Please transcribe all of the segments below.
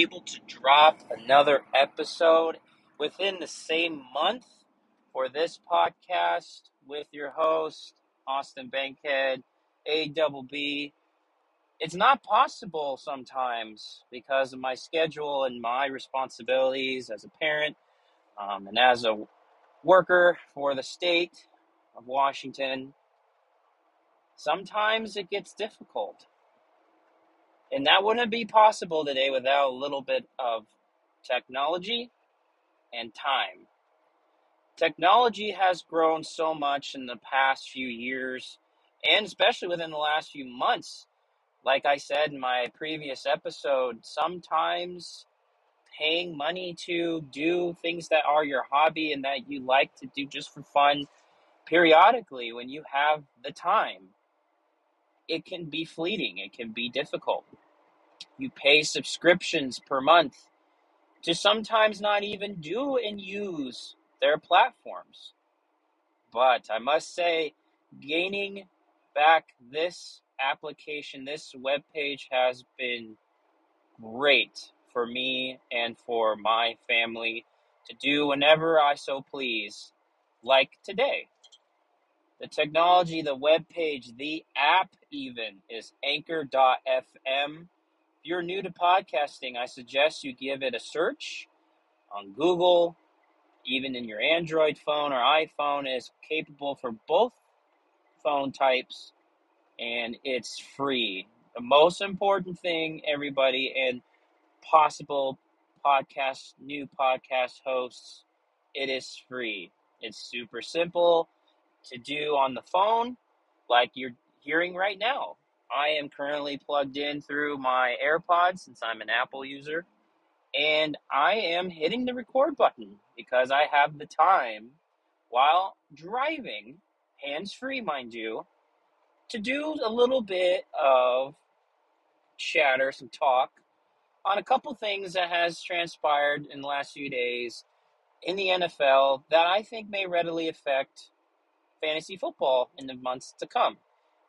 able to drop another episode within the same month for this podcast with your host, Austin Bankhead, A double B. It's not possible sometimes because of my schedule and my responsibilities as a parent um, and as a worker for the state of Washington. Sometimes it gets difficult. And that wouldn't be possible today without a little bit of technology and time. Technology has grown so much in the past few years, and especially within the last few months. Like I said in my previous episode, sometimes paying money to do things that are your hobby and that you like to do just for fun periodically when you have the time, it can be fleeting, it can be difficult. You pay subscriptions per month to sometimes not even do and use their platforms. But I must say, gaining back this application, this web page has been great for me and for my family to do whenever I so please, like today. The technology, the web page, the app even is anchor.fm. If you're new to podcasting, I suggest you give it a search on Google, even in your Android phone or iPhone is capable for both phone types and it's free. The most important thing, everybody, and possible podcast, new podcast hosts, it is free. It's super simple to do on the phone, like you're hearing right now. I am currently plugged in through my AirPods since I'm an Apple user, and I am hitting the record button because I have the time while driving, hands free, mind you, to do a little bit of chatter, some talk on a couple things that has transpired in the last few days in the NFL that I think may readily affect fantasy football in the months to come.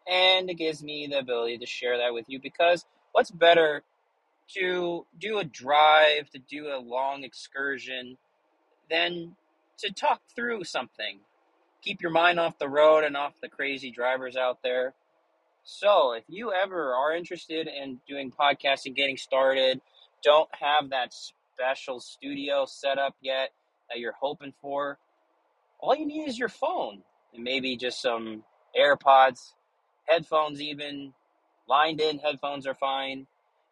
And it gives me the ability to share that with you because what's better to do a drive, to do a long excursion, than to talk through something. Keep your mind off the road and off the crazy drivers out there. So, if you ever are interested in doing podcasting, getting started, don't have that special studio set up yet that you're hoping for, all you need is your phone and maybe just some AirPods, headphones, even lined in headphones are fine.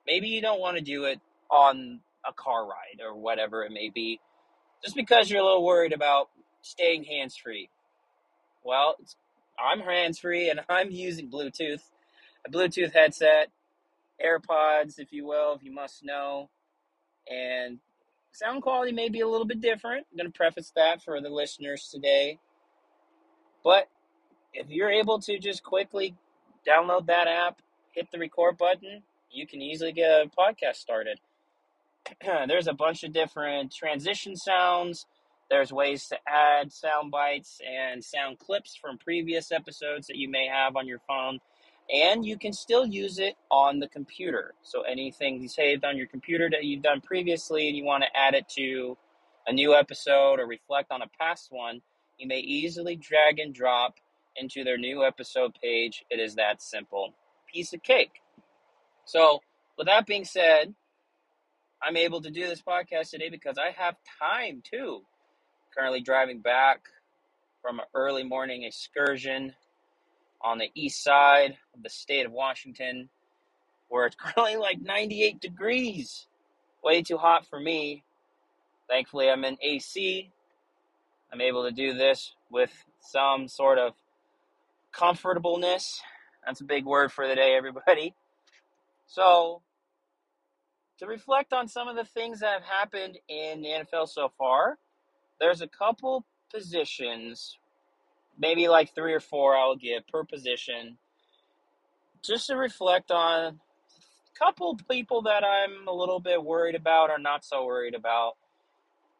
Maybe you don't want to do it on a car ride or whatever it may be, just because you're a little worried about staying hands free. Well, I'm hands free and I'm using Bluetooth, a Bluetooth headset, AirPods, if you will, if you must know. And sound quality may be a little bit different. I'm going to preface that for the listeners today. But if you're able to just quickly download that app, hit the record button, you can easily get a podcast started. There's a bunch of different transition sounds. There's ways to add sound bites and sound clips from previous episodes that you may have on your phone. And you can still use it on the computer. So anything saved on your computer that you've done previously and you want to add it to a new episode or reflect on a past one, you may easily drag and drop into their new episode page. It is that simple. Piece of cake. So, with that being said, I'm able to do this podcast today because I have time too. Currently driving back from an early morning excursion on the east side of the state of Washington, where it's currently like 98 degrees. Way too hot for me. Thankfully, I'm in AC. I'm able to do this with some sort of comfortableness. That's a big word for the day, everybody. So, to reflect on some of the things that have happened in the NFL so far, there's a couple positions, maybe like three or four I'll give per position, just to reflect on a couple people that I'm a little bit worried about or not so worried about.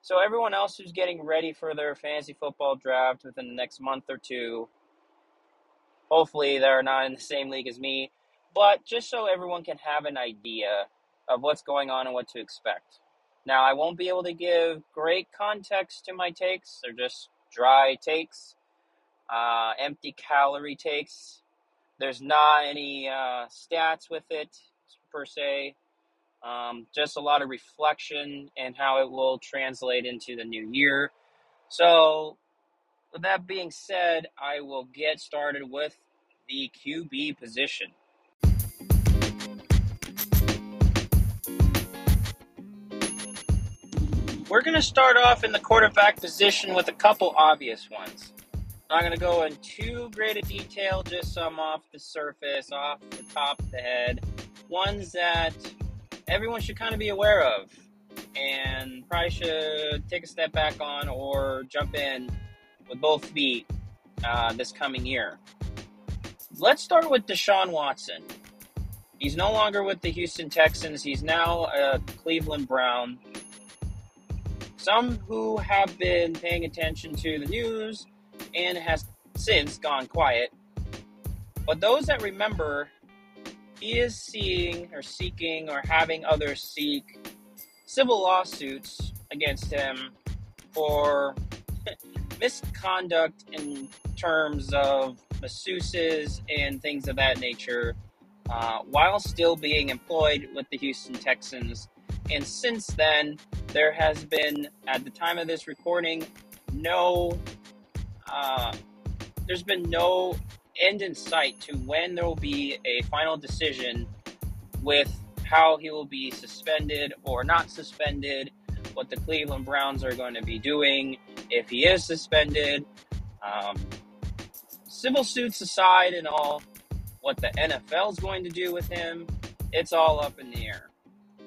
So, everyone else who's getting ready for their fantasy football draft within the next month or two, hopefully they're not in the same league as me, but just so everyone can have an idea of what's going on and what to expect. Now, I won't be able to give great context to my takes. They're just dry takes, uh, empty calorie takes. There's not any uh, stats with it per se. Um, just a lot of reflection and how it will translate into the new year. So, with that being said, I will get started with the QB position. We're going to start off in the quarterback position with a couple obvious ones. I'm not going to go in too great a detail, just some off the surface, off the top of the head. Ones that everyone should kind of be aware of and probably should take a step back on or jump in with both feet uh, this coming year. Let's start with Deshaun Watson. He's no longer with the Houston Texans. He's now a Cleveland Brown. Some who have been paying attention to the news and has since gone quiet. But those that remember, is seeing or seeking or having others seek civil lawsuits against him for misconduct in terms of masseuses and things of that nature uh, while still being employed with the Houston Texans. And since then, there has been, at the time of this recording, no, uh, there's been no end in sight to when there will be a final decision with how he will be suspended or not suspended, what the Cleveland Browns are going to be doing if he is suspended. Um, civil suits aside and all, what the NFL is going to do with him, it's all up in the air.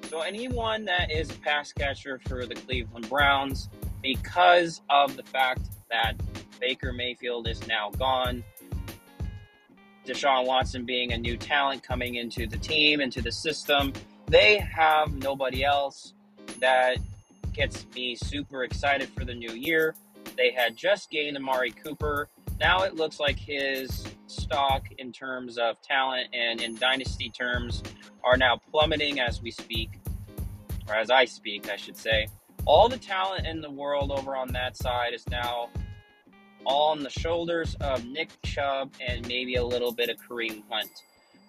So anyone that is a pass catcher for the Cleveland Browns, because of the fact that Baker Mayfield is now gone, Deshaun Watson being a new talent coming into the team, into the system, they have nobody else that gets me super excited for the new year. They had just gained Amari Cooper. Now it looks like his stock in terms of talent and in dynasty terms are now plummeting as we speak or as I speak, I should say, all the talent in the world over on that side is now on the shoulders of Nick Chubb and maybe a little bit of Kareem Hunt.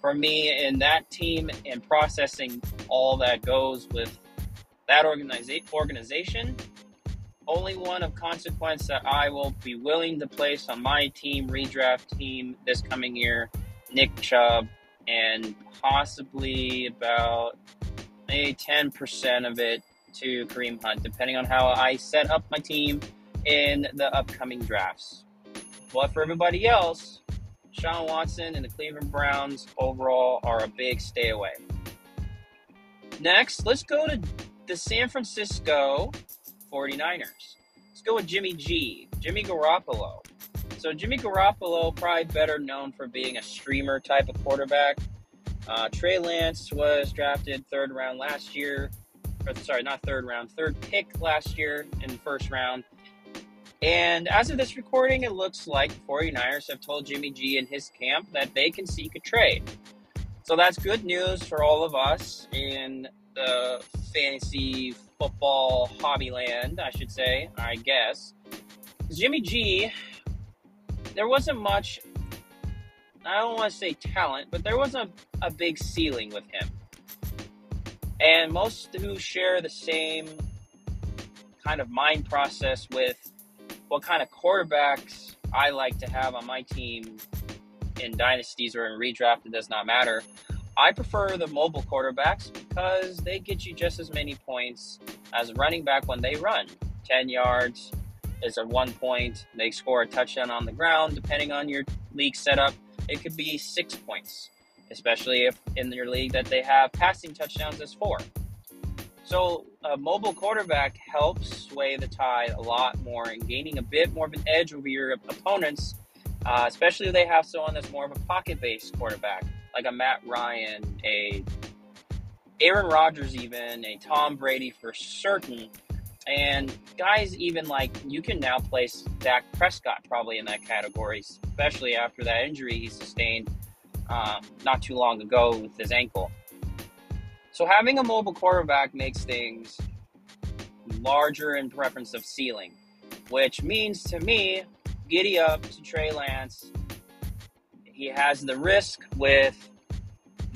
For me, in that team and processing all that goes with that organiza- organization, only one of consequence that I will be willing to place on my team, redraft team this coming year, Nick Chubb, and possibly about maybe 10% of it to Kareem Hunt, depending on how I set up my team in the upcoming drafts. But for everybody else, Sean Watson and the Cleveland Browns overall are a big stay away. Next, let's go to the San Francisco 49ers. Let's go with Jimmy G, Jimmy Garoppolo. So, Jimmy Garoppolo, probably better known for being a streamer type of quarterback. Uh, Trey Lance was drafted third round last year. Or, sorry, not third round, third pick last year in the first round. And as of this recording, it looks like the 49ers have told Jimmy G and his camp that they can seek a trade. So that's good news for all of us in the fantasy football hobby land, I should say, I guess. Jimmy G, there wasn't much I don't want to say talent, but there was a, a big ceiling with him. And most who share the same kind of mind process with what kind of quarterbacks I like to have on my team in dynasties or in redraft, it does not matter. I prefer the mobile quarterbacks because they get you just as many points as a running back when they run. 10 yards is a one point. They score a touchdown on the ground, depending on your league setup it could be six points, especially if in your league that they have passing touchdowns as four. So a mobile quarterback helps sway the tide a lot more and gaining a bit more of an edge over your opponents, uh, especially if they have someone that's more of a pocket-based quarterback, like a Matt Ryan, a Aaron Rodgers, even a Tom Brady for certain. And guys, even like you can now place Dak Prescott probably in that category, especially after that injury he sustained um, not too long ago with his ankle. So having a mobile quarterback makes things larger in preference of ceiling, which means to me, giddy up to Trey Lance. He has the risk with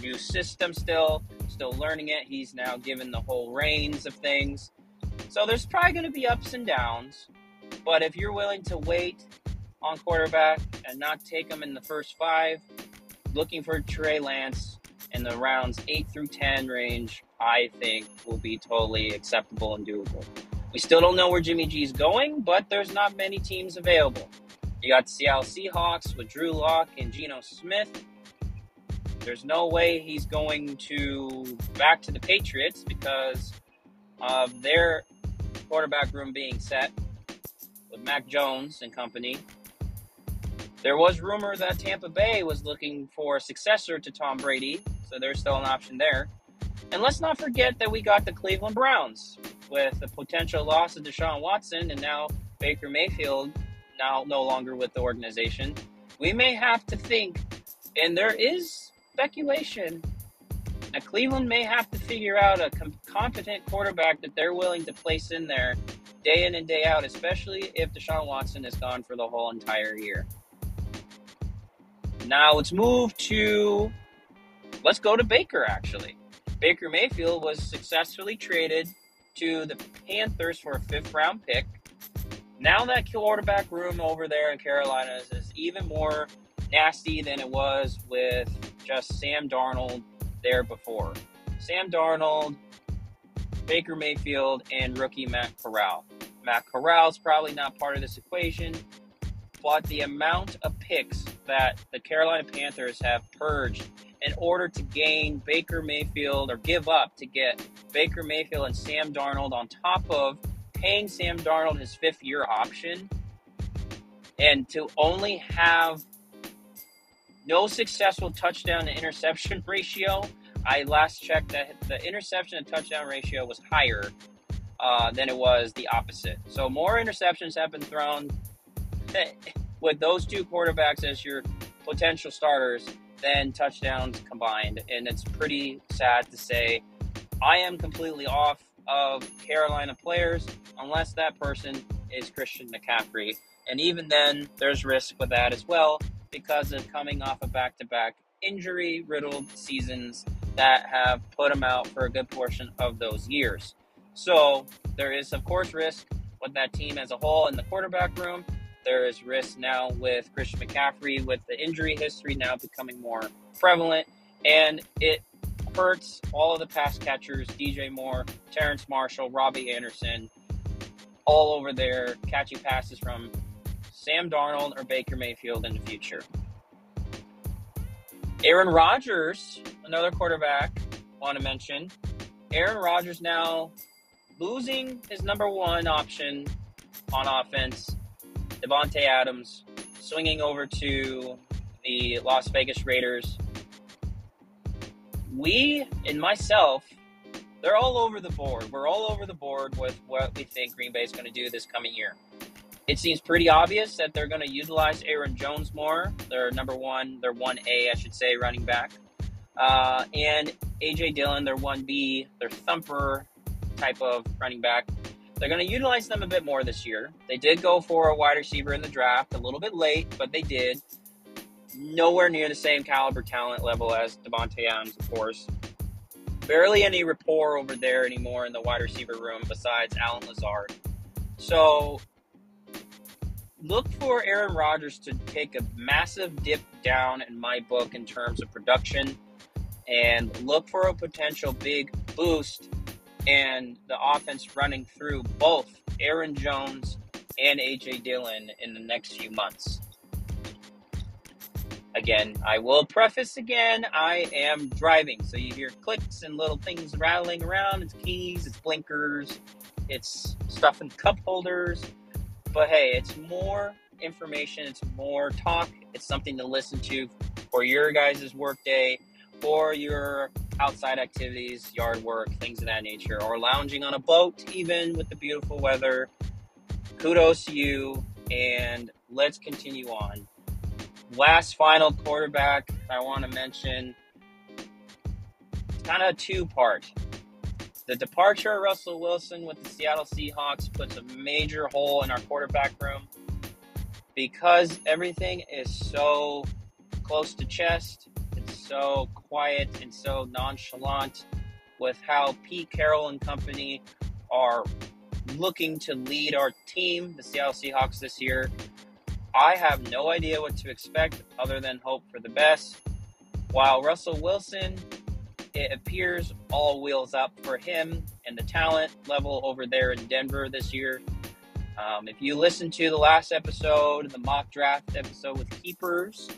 new system still, still learning it. He's now given the whole reins of things. So there's probably going to be ups and downs. But if you're willing to wait on quarterback and not take him in the first five, looking for Trey Lance in the rounds 8 through 10 range, I think will be totally acceptable and doable. We still don't know where Jimmy G is going, but there's not many teams available. You got the Seattle Seahawks with Drew Lock and Geno Smith. There's no way he's going to back to the Patriots because of their quarterback room being set with Mac Jones and company. There was rumor that Tampa Bay was looking for a successor to Tom Brady, so there's still an option there. And let's not forget that we got the Cleveland Browns with the potential loss of Deshaun Watson and now Baker Mayfield now no longer with the organization. We may have to think, and there is speculation that Cleveland may have to figure out a com- competent quarterback that they're willing to place in there day in and day out, especially if Deshaun Watson is gone for the whole entire year. Now let's move to let's go to Baker actually. Baker Mayfield was successfully traded to the Panthers for a fifth round pick. Now that quarterback room over there in Carolina is even more nasty than it was with just Sam Darnold there before. Sam Darnold, Baker Mayfield, and rookie Matt Corral. Matt Corral is probably not part of this equation, but the amount of picks that the Carolina Panthers have purged in order to gain Baker Mayfield or give up to get Baker Mayfield and Sam Darnold on top of paying Sam Darnold his fifth year option and to only have no successful touchdown to interception ratio. I last checked that the interception to touchdown ratio was higher uh, than it was the opposite. So more interceptions have been thrown with those two quarterbacks as your potential starters than touchdowns combined. And it's pretty sad to say. I am completely off of Carolina players unless that person is Christian McCaffrey. And even then, there's risk with that as well because of coming off of back to back injury riddled seasons that have put him out for a good portion of those years. So there is, of course, risk with that team as a whole in the quarterback room. There is risk now with Christian McCaffrey with the injury history now becoming more prevalent. And it hurts all of the pass catchers DJ Moore, Terrace Marshall, Robbie Anderson, all over there catching passes from Sam Darnold or Baker Mayfield in the future. Aaron Rodgers, another quarterback, want to mention. Aaron Rodgers now losing his number one option on offense, Davante Adams, swinging over to the Las Vegas Raiders. We and myself, they're all over the board. We're all over the board with what we think Green Bay is going to do this coming year it seems pretty obvious that they're going to utilize Aaron Jones more. Their number one, their 1A, I should say, running back. Uh, and AJ Dillon, their 1B, their thumper type of running back. They're going to utilize them a bit more this year. They did go for a wide receiver in the draft, a little bit late, but they did. Nowhere near the same caliber talent level as Davante Adams, of course. Barely any rapport over there anymore in the wide receiver room besides Allen Lazard. So look for Aaron Rodgers to take a massive dip down in my book in terms of production and look for a potential big boost and the offense running through both Aaron Jones and AJ Dillon in the next few months. Again, I will preface again, I am driving, so you hear clicks and little things rattling around. It's keys, it's blinkers, it's stuff in cup holders. But hey, it's more information, it's more talk, it's something to listen to for your guys' workday or your outside activities, yard work, things of that nature, or lounging on a boat, even with the beautiful weather. Kudos to you, and let's continue on. Last final quarterback I want to mention kind of two part. The departure of Russell Wilson with the Seattle Seahawks puts a major hole in our quarterback room because everything is so close to chest. So quiet and so nonchalant with how Pete Carroll and company are looking to lead our team, the Seattle Seahawks, this year. I have no idea what to expect other than hope for the best. While Russell Wilson, it appears all wheels up for him and the talent level over there in Denver this year. Um, if you listen to the last episode, the mock draft episode with keepers,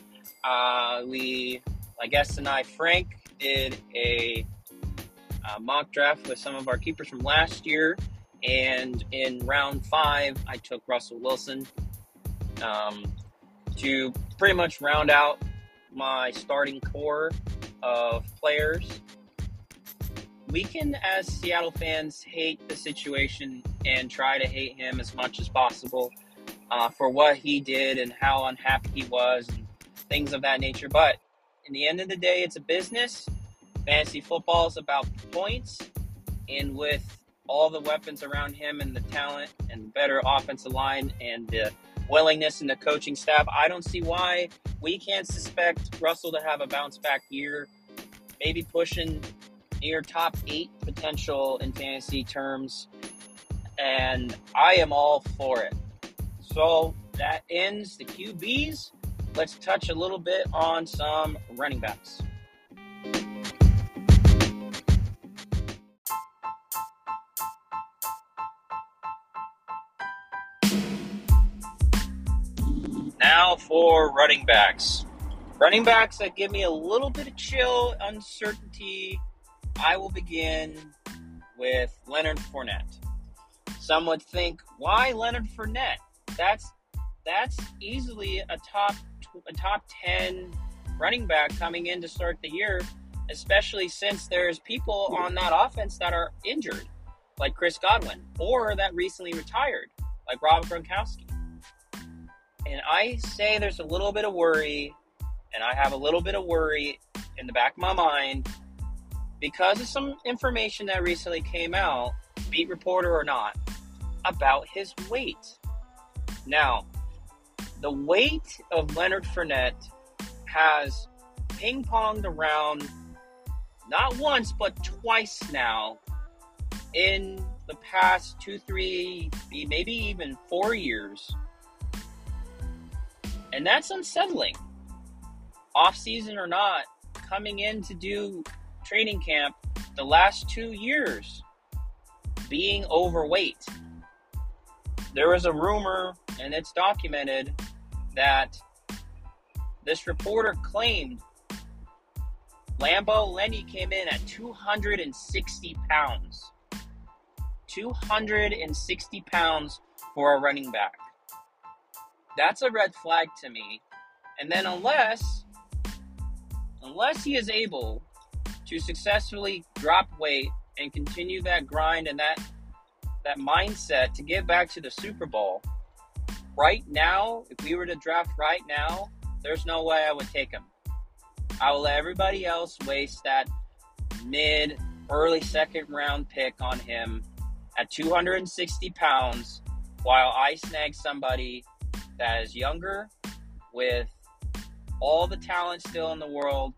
uh, we, my guest and I, Frank, did a uh, mock draft with some of our keepers from last year. And in round five, I took Russell Wilson um, to pretty much round out my starting core of players. We can, as Seattle fans, hate the situation and try to hate him as much as possible uh, for what he did and how unhappy he was and things of that nature. But in the end of the day, it's a business. Fantasy football is about points, and with all the weapons around him and the talent and better offensive line and the willingness in the coaching staff. I don't see why we can't suspect Russell to have a bounce back year, maybe pushing near top eight potential in fantasy terms. And I am all for it. So that ends the QBs. Let's touch a little bit on some running backs. Now for running backs. Running backs that give me a little bit of chill, uncertainty. I will begin with Leonard Fournette. Some would think, why Leonard Fournette? That's that's easily a top a top ten running back coming in to start the year, especially since there's people on that offense that are injured, like Chris Godwin, or that recently retired, like Rob Gronkowski. And I say there's a little bit of worry, and I have a little bit of worry in the back of my mind because of some information that recently came out, beat reporter or not, about his weight. Now, the weight of Leonard Fournette has ping ponged around not once but twice now in the past two, three, maybe even four years. And that's unsettling. Off season or not, coming in to do training camp the last two years, being overweight. There is a rumor, and it's documented, that this reporter claimed Lambo Lenny came in at 260 pounds. 260 pounds for a running back. That's a red flag to me. And then unless unless he is able to successfully drop weight and continue that grind and that that mindset to get back to the Super Bowl, right now, if we were to draft right now, there's no way I would take him. I will let everybody else waste that mid, early second round pick on him at 260 pounds while I snag somebody that is younger with all the talent still in the world,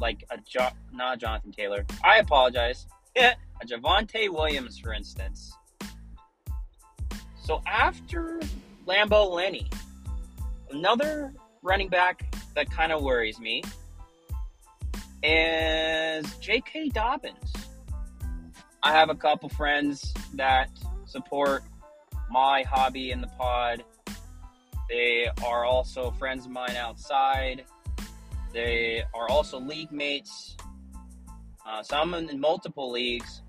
like a jo- not Jonathan Taylor. I apologize. a Javonte Williams, for instance. So after Lambo Lenny, another running back that kind of worries me is J.K. Dobbins. I have a couple friends that support my hobby in the pod they are also friends of mine outside. They are also league mates. Uh, some in multiple leagues,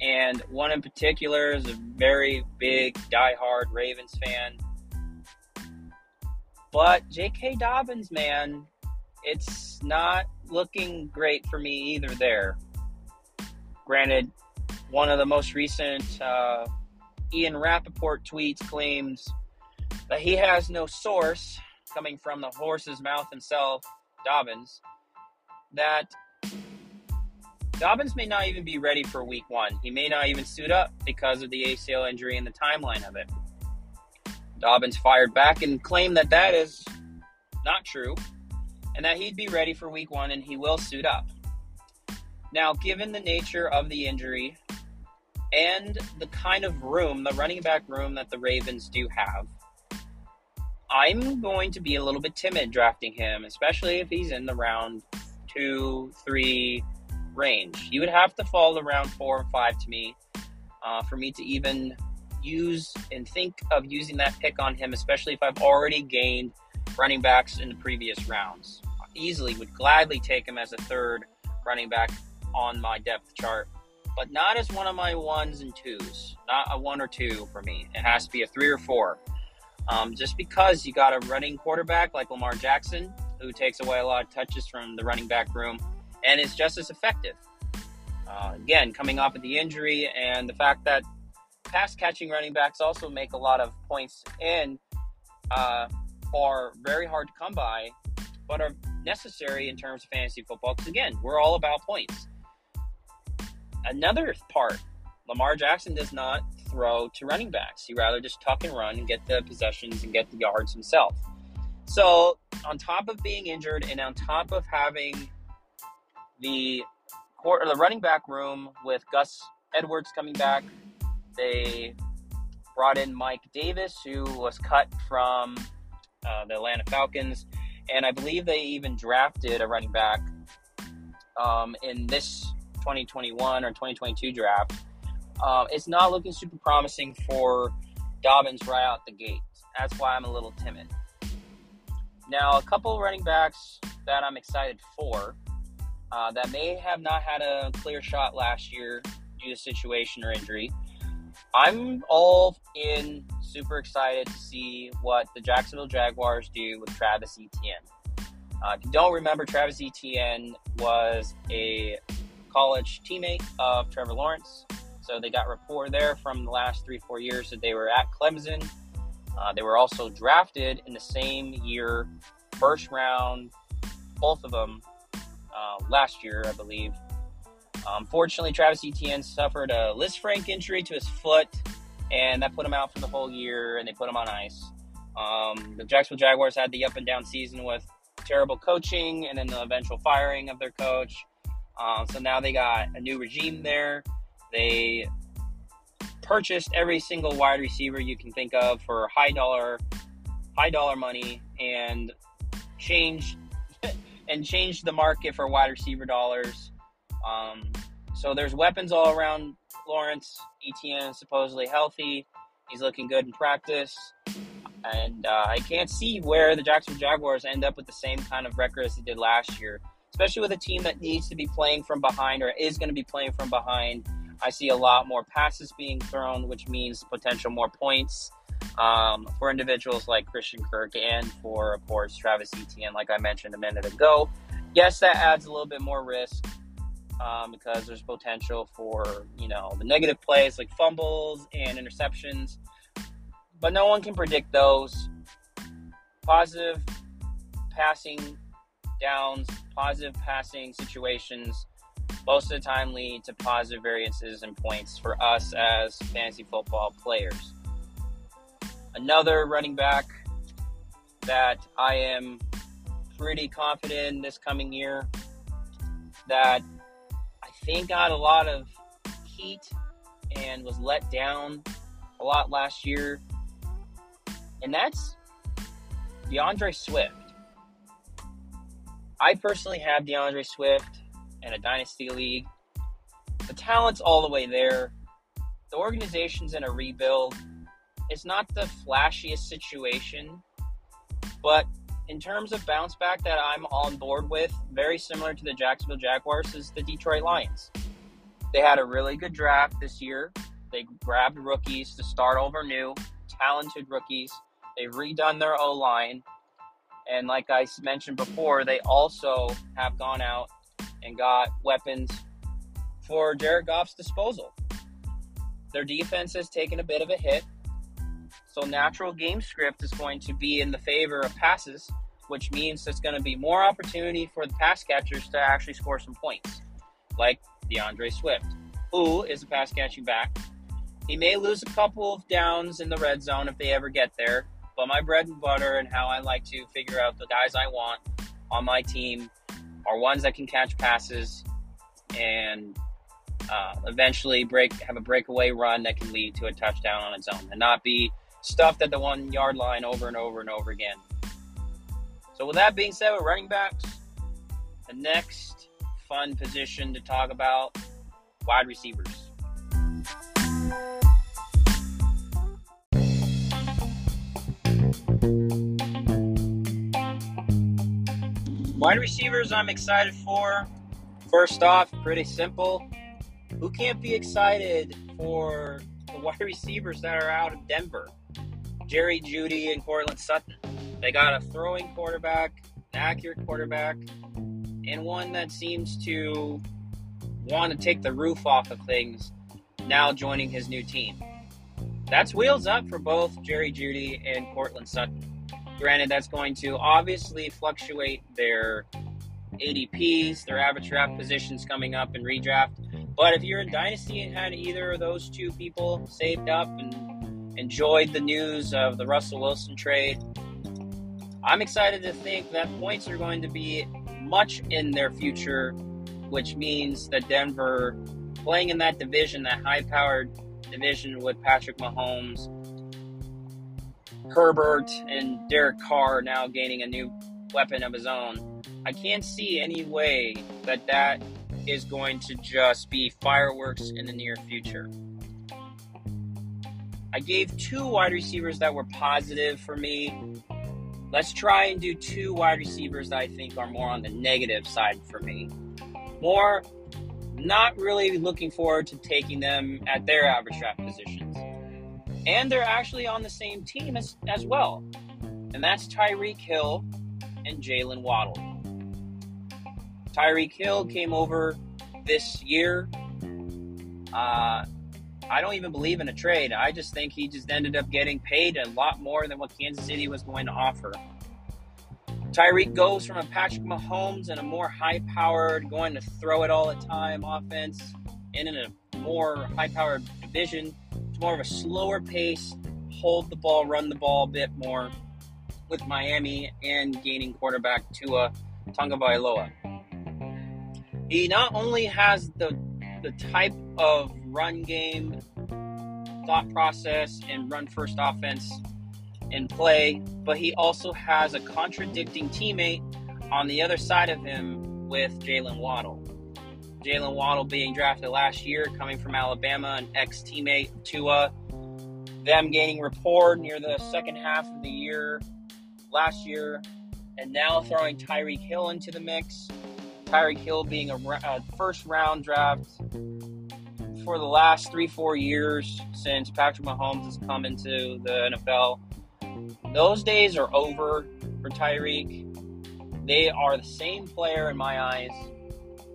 and one in particular is a very big, die-hard Ravens fan. But J.K. Dobbins, man, it's not looking great for me either. There, granted, one of the most recent uh, Ian Rapoport tweets claims that he has no source coming from the horse's mouth himself, Dobbins, that Dobbins may not even be ready for week one. He may not even suit up because of the ACL injury and the timeline of it. Dobbins fired back and claimed that that is not true and that he'd be ready for week one and he will suit up. Now, given the nature of the injury and the kind of room, the running back room that the Ravens do have, I'm going to be a little bit timid drafting him, especially if he's in the round two, three range. You would have to fall around four or five to me uh, for me to even use and think of using that pick on him, especially if I've already gained running backs in the previous rounds. Easily would gladly take him as a third running back on my depth chart, but not as one of my ones and twos. Not a one or two for me. It has to be a three or four. Um, just because you got a running quarterback like Lamar Jackson, who takes away a lot of touches from the running back room and is just as effective. Uh, again, coming off of the injury and the fact that pass catching running backs also make a lot of points and uh, are very hard to come by, but are necessary in terms of fantasy football. Because again, we're all about points. Another part, Lamar Jackson does not throw to running backs. He rather just tuck and run and get the possessions and get the yards himself. So, on top of being injured and on top of having the court or the running back room with Gus Edwards coming back, they brought in Mike Davis, who was cut from uh, the Atlanta Falcons, and I believe they even drafted a running back um, in this 2021 or 2022 draft. Uh, it's not looking super promising for Dobbins right out the gate. That's why I'm a little timid. Now, a couple running backs that I'm excited for uh, that may have not had a clear shot last year due to situation or injury. I'm all in super excited to see what the Jacksonville Jaguars do with Travis Etienne. Uh, if you don't remember, Travis Etienne was a college teammate of Trevor Lawrence. So they got rapport there from the last three, four years that they were at Clemson. Uh, they were also drafted in the same year, first round, both of them uh, last year, I believe. Unfortunately, Travis Etienne suffered a Lisfranc injury to his foot, and that put him out for the whole year, and they put him on ice. Um, the Jacksonville Jaguars had the up and down season with terrible coaching and then the eventual firing of their coach. Um, so now they got a new regime there. They purchased every single wide receiver you can think of for high dollar, high dollar money, and changed and changed the market for wide receiver dollars. Um, so there's weapons all around Lawrence. Etienne is supposedly healthy. He's looking good in practice. And uh, I can't see where the Jacksonville Jaguars end up with the same kind of record as they did last year, especially with a team that needs to be playing from behind or is going to be playing from behind. I see a lot more passes being thrown, which means potential more points um, for individuals like Christian Kirk and for, of course, Travis Etienne, like I mentioned a minute ago. Yes, that adds a little bit more risk um, because there's potential for you know the negative plays like fumbles and interceptions, but no one can predict those. Positive passing downs, positive passing situations, most of the time lead to positive variances and points for us as fantasy football players. Another running back that I am pretty confident in this coming year that I think got a lot of heat and was let down a lot last year. And that's D'Andre Swift. I personally have D'Andre Swift in a dynasty league. The talent's all the way there. The organization's in a rebuild. It's not the flashiest situation, but in terms of bounce back that I'm on board with, very similar to the Jacksonville Jaguars, is the Detroit Lions. They had a really good draft this year. They grabbed rookies to start over new, talented rookies. They've redone their O line. And like I mentioned before, they also have gone out and got weapons for Jared Goff's disposal. Their defense has taken a bit of a hit, so natural game script is going to be in the favor of passes, which means there's going to be more opportunity for the pass catchers to actually score some points. Like D'Andre Swift, who is a pass catching back. He may lose a couple of downs in the red zone if they ever get there, but my bread and butter and how I like to figure out the guys I want on my team are ones that can catch passes and uh, eventually break have a breakaway run that can lead to a touchdown on its own and not be stuffed at the one yard line over and over and over again. So with that being said, with running backs, the next fun position to talk about wide receivers. Wide receivers, I'm excited for. First off, pretty simple. Who can't be excited for the wide receivers that are out of Denver? Jerry Jeudy and Courtland Sutton. They got a throwing quarterback, an accurate quarterback, and one that seems to want to take the roof off of things now joining his new team. That's wheels up for both Jerry Jeudy and Courtland Sutton. Granted, that's going to obviously fluctuate their ADPs, their average draft positions coming up in redraft. But if you're in Dynasty and had either of those two people saved up and enjoyed the news of the Russell Wilson trade, I'm excited to think that points are going to be much in their future, which means that Denver playing in that division, that high powered division with Patrick Mahomes, Herbert, and Derek Carr now gaining a new weapon of his own. I can't see any way that that is going to just be fireworks in the near future. I gave two wide receivers that were positive for me. Let's try and do two wide receivers that I think are more on the negative side for me. More not really looking forward to taking them at their average draft positions. And they're actually on the same team as, as well. And that's Tyreek Hill and Jalen Waddle. Tyreek Hill came over this year. Uh, I don't even believe in a trade. I just think he just ended up getting paid a lot more than what Kansas City was going to offer. Tyreek goes from a Patrick Mahomes and a more high powered, going to throw it all the time offense, and in a more high powered division to more of a slower pace, hold the ball, run the ball a bit more with Miami and gaining quarterback Tua Tagovailoa. He not only has the the type of run game thought process and run first offense in play, but he also has a contradicting teammate on the other side of him with Jalen Waddle. Jalen Waddle being drafted last year, coming from Alabama, an ex teammate Tua. Them gaining rapport near the second half of the year last year, and now throwing Tyreek Hill into the mix. Tyreek Hill being a, a first round draft for the last three, four years since Patrick Mahomes has come into the NFL. Those days are over for Tyreek. They are the same player in my eyes.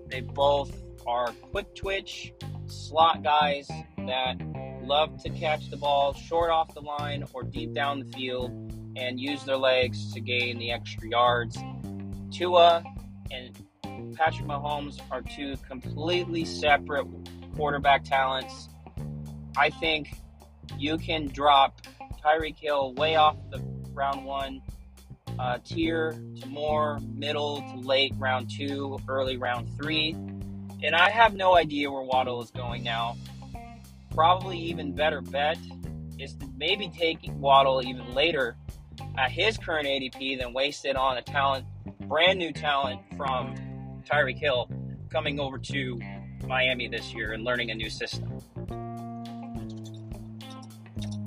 They both are quick twitch slot guys that love to catch the ball short off the line or deep down the field and use their legs to gain the extra yards. Tua and Patrick Mahomes are two completely separate quarterback talents. I think you can drop Tyreek Hill way off the round one uh, tier to more middle to late round two, early round three. And I have no idea where Waddle is going now. Probably even better bet is to maybe take Waddle even later at his current ADP than waste it on a talent, brand new talent from Tyreek Hill coming over to Miami this year and learning a new system.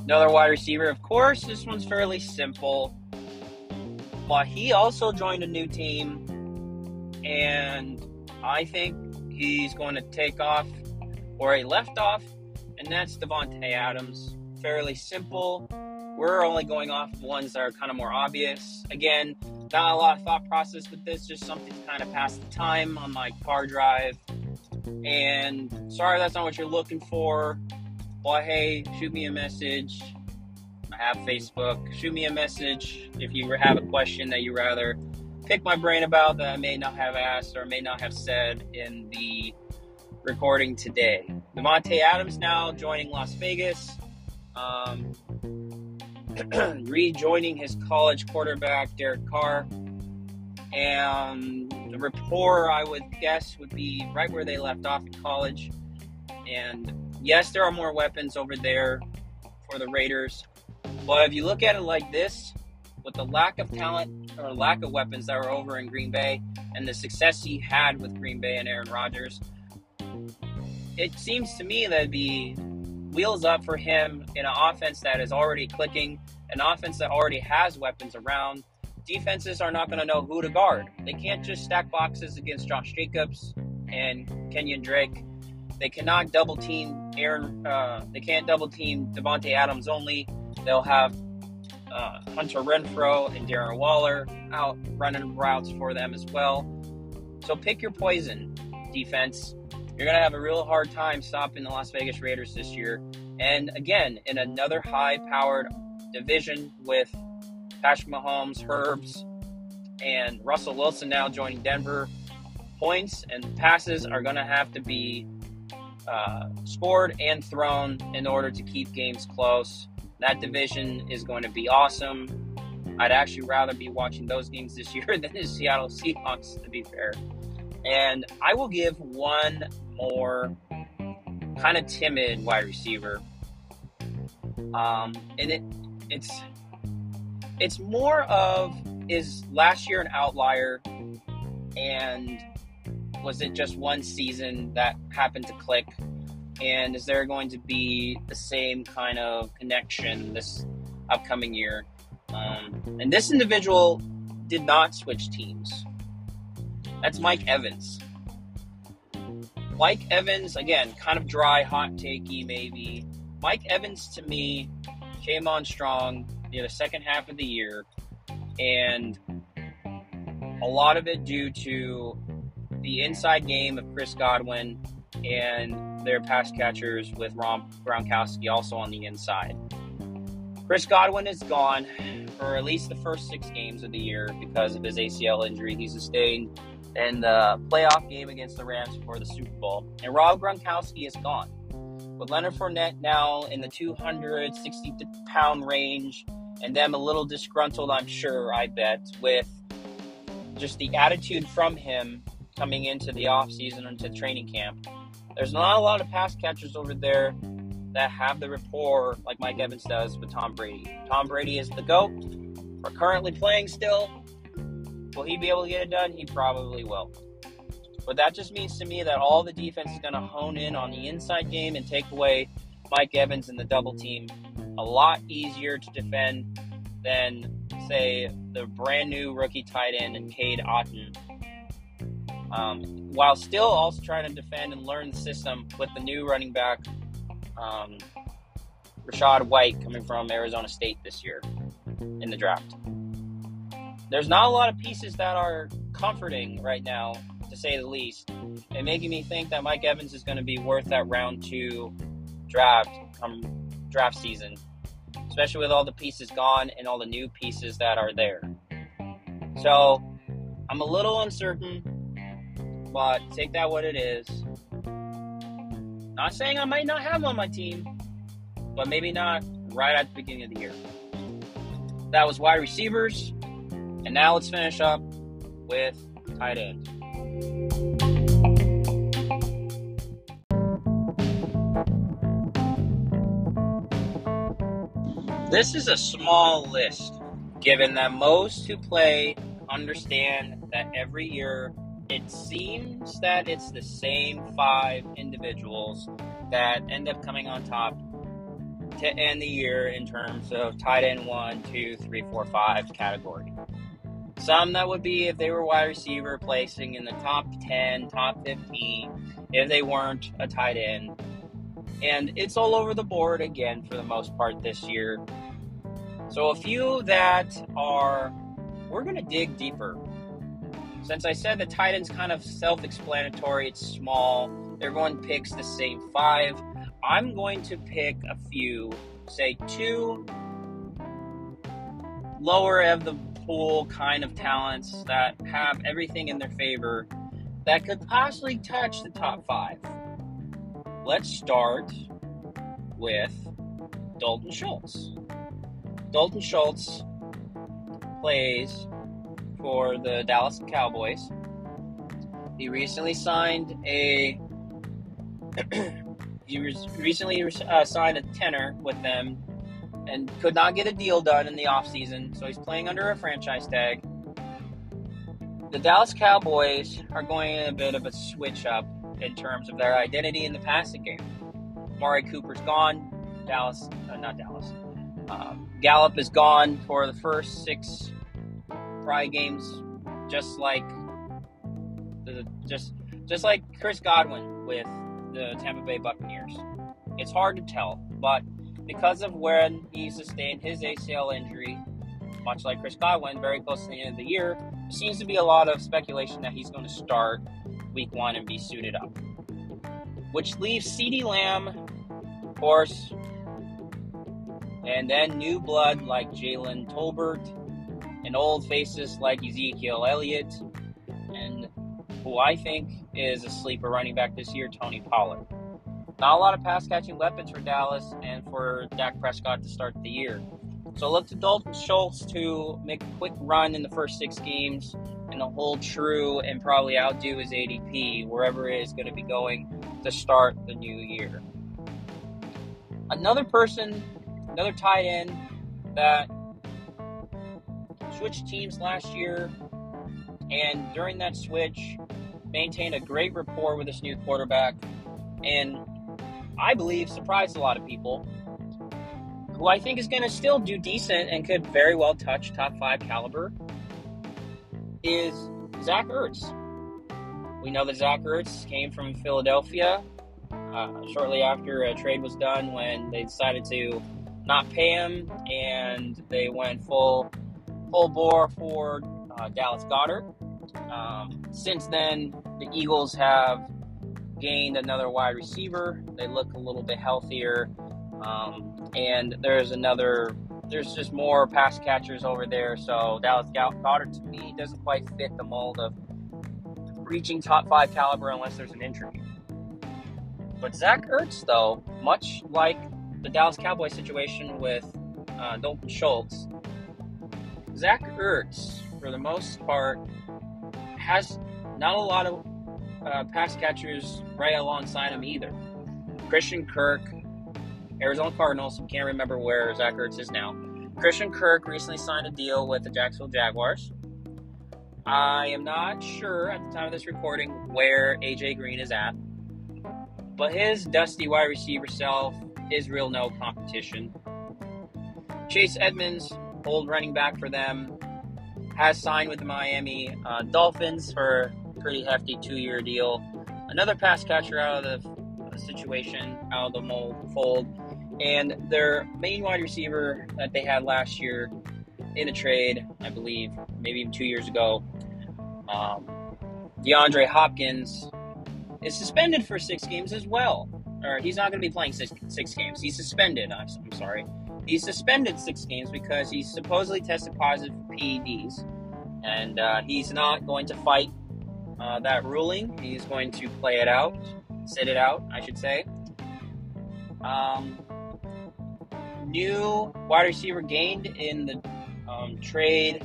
Another wide receiver, of course, this one's fairly simple. But he also joined a new team, and I think he's going to take off where he left off, and that's Davante Adams. Fairly simple. We're only going off of ones that are kind of more obvious. Again, not a lot of thought process with this, just something to kind of pass the time on my car drive. And sorry that's not what you're looking for, but hey, shoot me a message. I have Facebook. Shoot me a message if you have a question that you rather pick my brain about that I may not have asked or may not have said in the recording today. Davante Adams now joining Las Vegas, um, rejoining his college quarterback Derek Carr, and the rapport I would guess would be right where they left off in college. And yes, there are more weapons over there for the Raiders, but if you look at it like this, with the lack of talent or lack of weapons that were over in Green Bay and the success he had with Green Bay and Aaron Rodgers, it seems to me that would be wheels up for him in an offense that is already clicking, an offense that already has weapons around. Defenses are not going to know who to guard. They can't just stack boxes against Josh Jacobs and Kenyan Drake. They cannot double team Aaron. Uh, they can't double team Davante Adams only. They'll have uh, Hunter Renfrow and Darren Waller out running routes for them as well. So pick your poison, defense. You're going to have a real hard time stopping the Las Vegas Raiders this year. And again, in another high powered division with Patrick Mahomes, Herbs, and Russell Wilson now joining Denver, points and passes are going to have to be uh, scored and thrown in order to keep games close. That division is going to be awesome. I'd actually rather be watching those games this year than the Seattle Seahawks, to be fair. And I will give one more kind of timid wide receiver. Um, and it it's it's more of is last year an outlier and was it just one season that happened to click and is there going to be the same kind of connection this upcoming year? Um, and this individual did not switch teams. That's Mike Evans. Mike Evans, again, kind of dry, hot takey, maybe. Mike Evans to me came on strong the second half of the year, and a lot of it due to the inside game of Chris Godwin and their pass catchers with Ron Gronkowski also on the inside. Chris Godwin is gone for at least the first six games of the year because of his ACL injury he sustained in the playoff game against the Rams for the Super Bowl. And Rob Gronkowski is gone. With Leonard Fournette now in the 260 pound range, and them a little disgruntled, I'm sure, I bet, with just the attitude from him coming into the offseason into training camp there's not a lot of pass catchers over there that have the rapport like Mike Evans does with Tom Brady. Tom Brady is the GOAT. We're currently playing still. Will he be able to get it done? He probably will. But that just means to me that all the defense is going to hone in on the inside game and take away Mike Evans and the double team. A lot easier to defend than, say, the brand new rookie tight end and Cade Otton. Um, while still also trying to defend and learn the system with the new running back, um, Rachaad White, coming from Arizona State this year in the draft. There's not a lot of pieces that are comforting right now, to say the least, and making me think that Mike Evans is going to be worth that round two draft come draft season, especially with all the pieces gone and all the new pieces that are there. So I'm a little uncertain but take that what it is. Not saying I might not have on my team, but maybe not right at the beginning of the year. That was wide receivers, and now let's finish up with tight end. This is a small list, given that most who play understand that every year it seems that it's the same five individuals that end up coming on top to end the year in terms of tight end one, two, three, four, five category. Some that would be if they were wide receiver, placing in the top 10, top 15, if they weren't a tight end. And it's all over the board again for the most part this year. So a few that are, we're going to dig deeper since I said the tight ends kind of self explanatory, it's small, everyone picks the same five. I'm going to pick a few, say two lower of the pool kind of talents that have everything in their favor that could possibly touch the top five. Let's start with Dalton Schultz. Dalton Schultz plays for the Dallas Cowboys. He recently signed a he recently uh, signed a tender with them and could not get a deal done in the offseason, so he's playing under a franchise tag. The Dallas Cowboys are going in a bit of a switch up in terms of their identity in the passing game. Mari Cooper's gone. Dallas, uh, not Dallas. Um, Gallup is gone for the first six Pride games, just like the just just like Chris Godwin with the Tampa Bay Buccaneers. It's hard to tell, but because of when he sustained his ACL injury, much like Chris Godwin, very close to the end of the year, seems to be a lot of speculation that he's going to start week one and be suited up. Which leaves CeeDee Lamb, of course, and then new blood like Jalen Tolbert, and old faces like Ezekiel Elliott, and who I think is a sleeper running back this year, Tony Pollard. Not a lot of pass catching weapons for Dallas and for Dak Prescott to start the year. So look to Dalton Schultz to make a quick run in the first six games and to hold true and probably outdo his ADP wherever it is going to be going to start the new year. Another person, another tight end that switched teams last year and during that switch maintained a great rapport with this new quarterback and I believe surprised a lot of people who I think is going to still do decent and could very well touch top five caliber, is Zach Ertz. We know that Zach Ertz came from Philadelphia uh, shortly after a trade was done when they decided to not pay him and they went full full bore for uh, Dallas Goedert. Um, since then, the Eagles have gained another wide receiver. They look a little bit healthier. Um, and there's another, there's just more pass catchers over there. So Dallas Goedert to me doesn't quite fit the mold of reaching top five caliber unless there's an injury. But Zach Ertz, though, much like the Dallas Cowboys situation with uh, Dalton Schultz, Zach Ertz, for the most part, has not a lot of uh, pass catchers right alongside him either. Christian Kirk, Arizona Cardinals, can't remember where Zach Ertz is now. Christian Kirk recently signed a deal with the Jacksonville Jaguars. I am not sure at the time of this recording where AJ Green is at, but his dusty wide receiver self is real no competition. Chase Edmonds, old running back for them, has signed with the Miami uh, Dolphins for a pretty hefty two year deal. Another pass catcher out of the situation, out of the mold, fold. And their main wide receiver that they had last year in a trade, I believe, maybe even two years ago, um, DeAndre Hopkins is suspended for six games as well. Or he's not going to be playing six, six games. He's suspended. I'm, I'm sorry. He's suspended six games because he supposedly tested positive for PEDs. And uh, he's not going to fight uh, that ruling. He's going to play it out, sit it out, I should say. Um, new wide receiver gained in the um, trade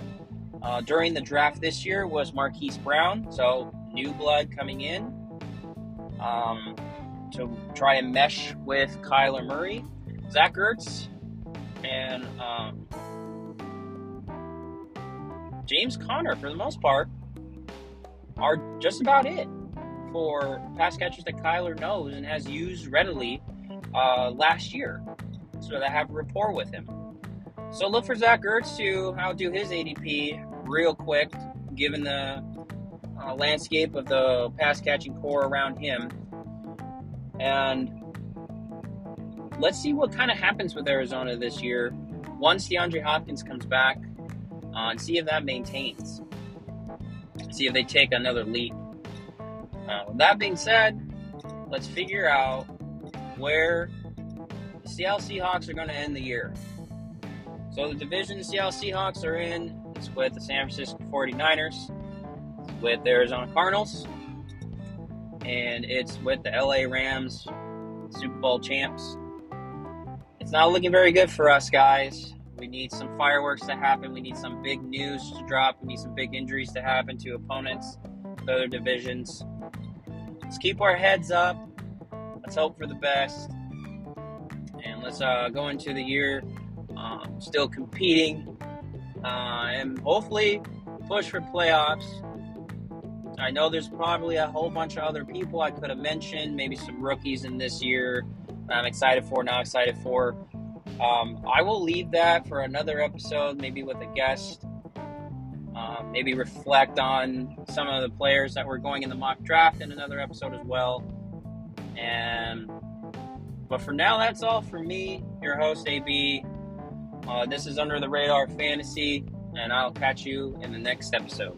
uh, during the draft this year was Marquise Brown. So new blood coming in um, to try and mesh with Kyler Murray. Zach Ertz and um, James Conner, for the most part, are just about it for pass catchers that Kyler knows and has used readily uh, last year, so that have rapport with him. So look for Zach Ertz to outdo his ADP real quick, given the uh, landscape of the pass catching corps around him. And let's see what kind of happens with Arizona this year once DeAndre Hopkins comes back uh, and see if that maintains. See if they take another leap. Uh, with that being said, let's figure out where the Seattle Seahawks are going to end the year. So the division the Seattle Seahawks are in is with the San Francisco 49ers, with the Arizona Cardinals, and it's with the LA Rams Super Bowl champs. It's not looking very good for us, guys. We need some fireworks to happen. We need some big news to drop. We need some big injuries to happen to opponents, other divisions. Let's keep our heads up. Let's hope for the best. Let's uh, go into the year um, still competing uh, and hopefully push for playoffs. I know there's probably a whole bunch of other people I could have mentioned, maybe some rookies in this year. I'm excited for, now excited for. Um, I will leave that for another episode, maybe with a guest. Um, maybe reflect on some of the players that were going in the mock draft in another episode as well. And but for now, that's all for me, your host AB. Uh, this is Under the Radar Fantasy, and I'll catch you in the next episode.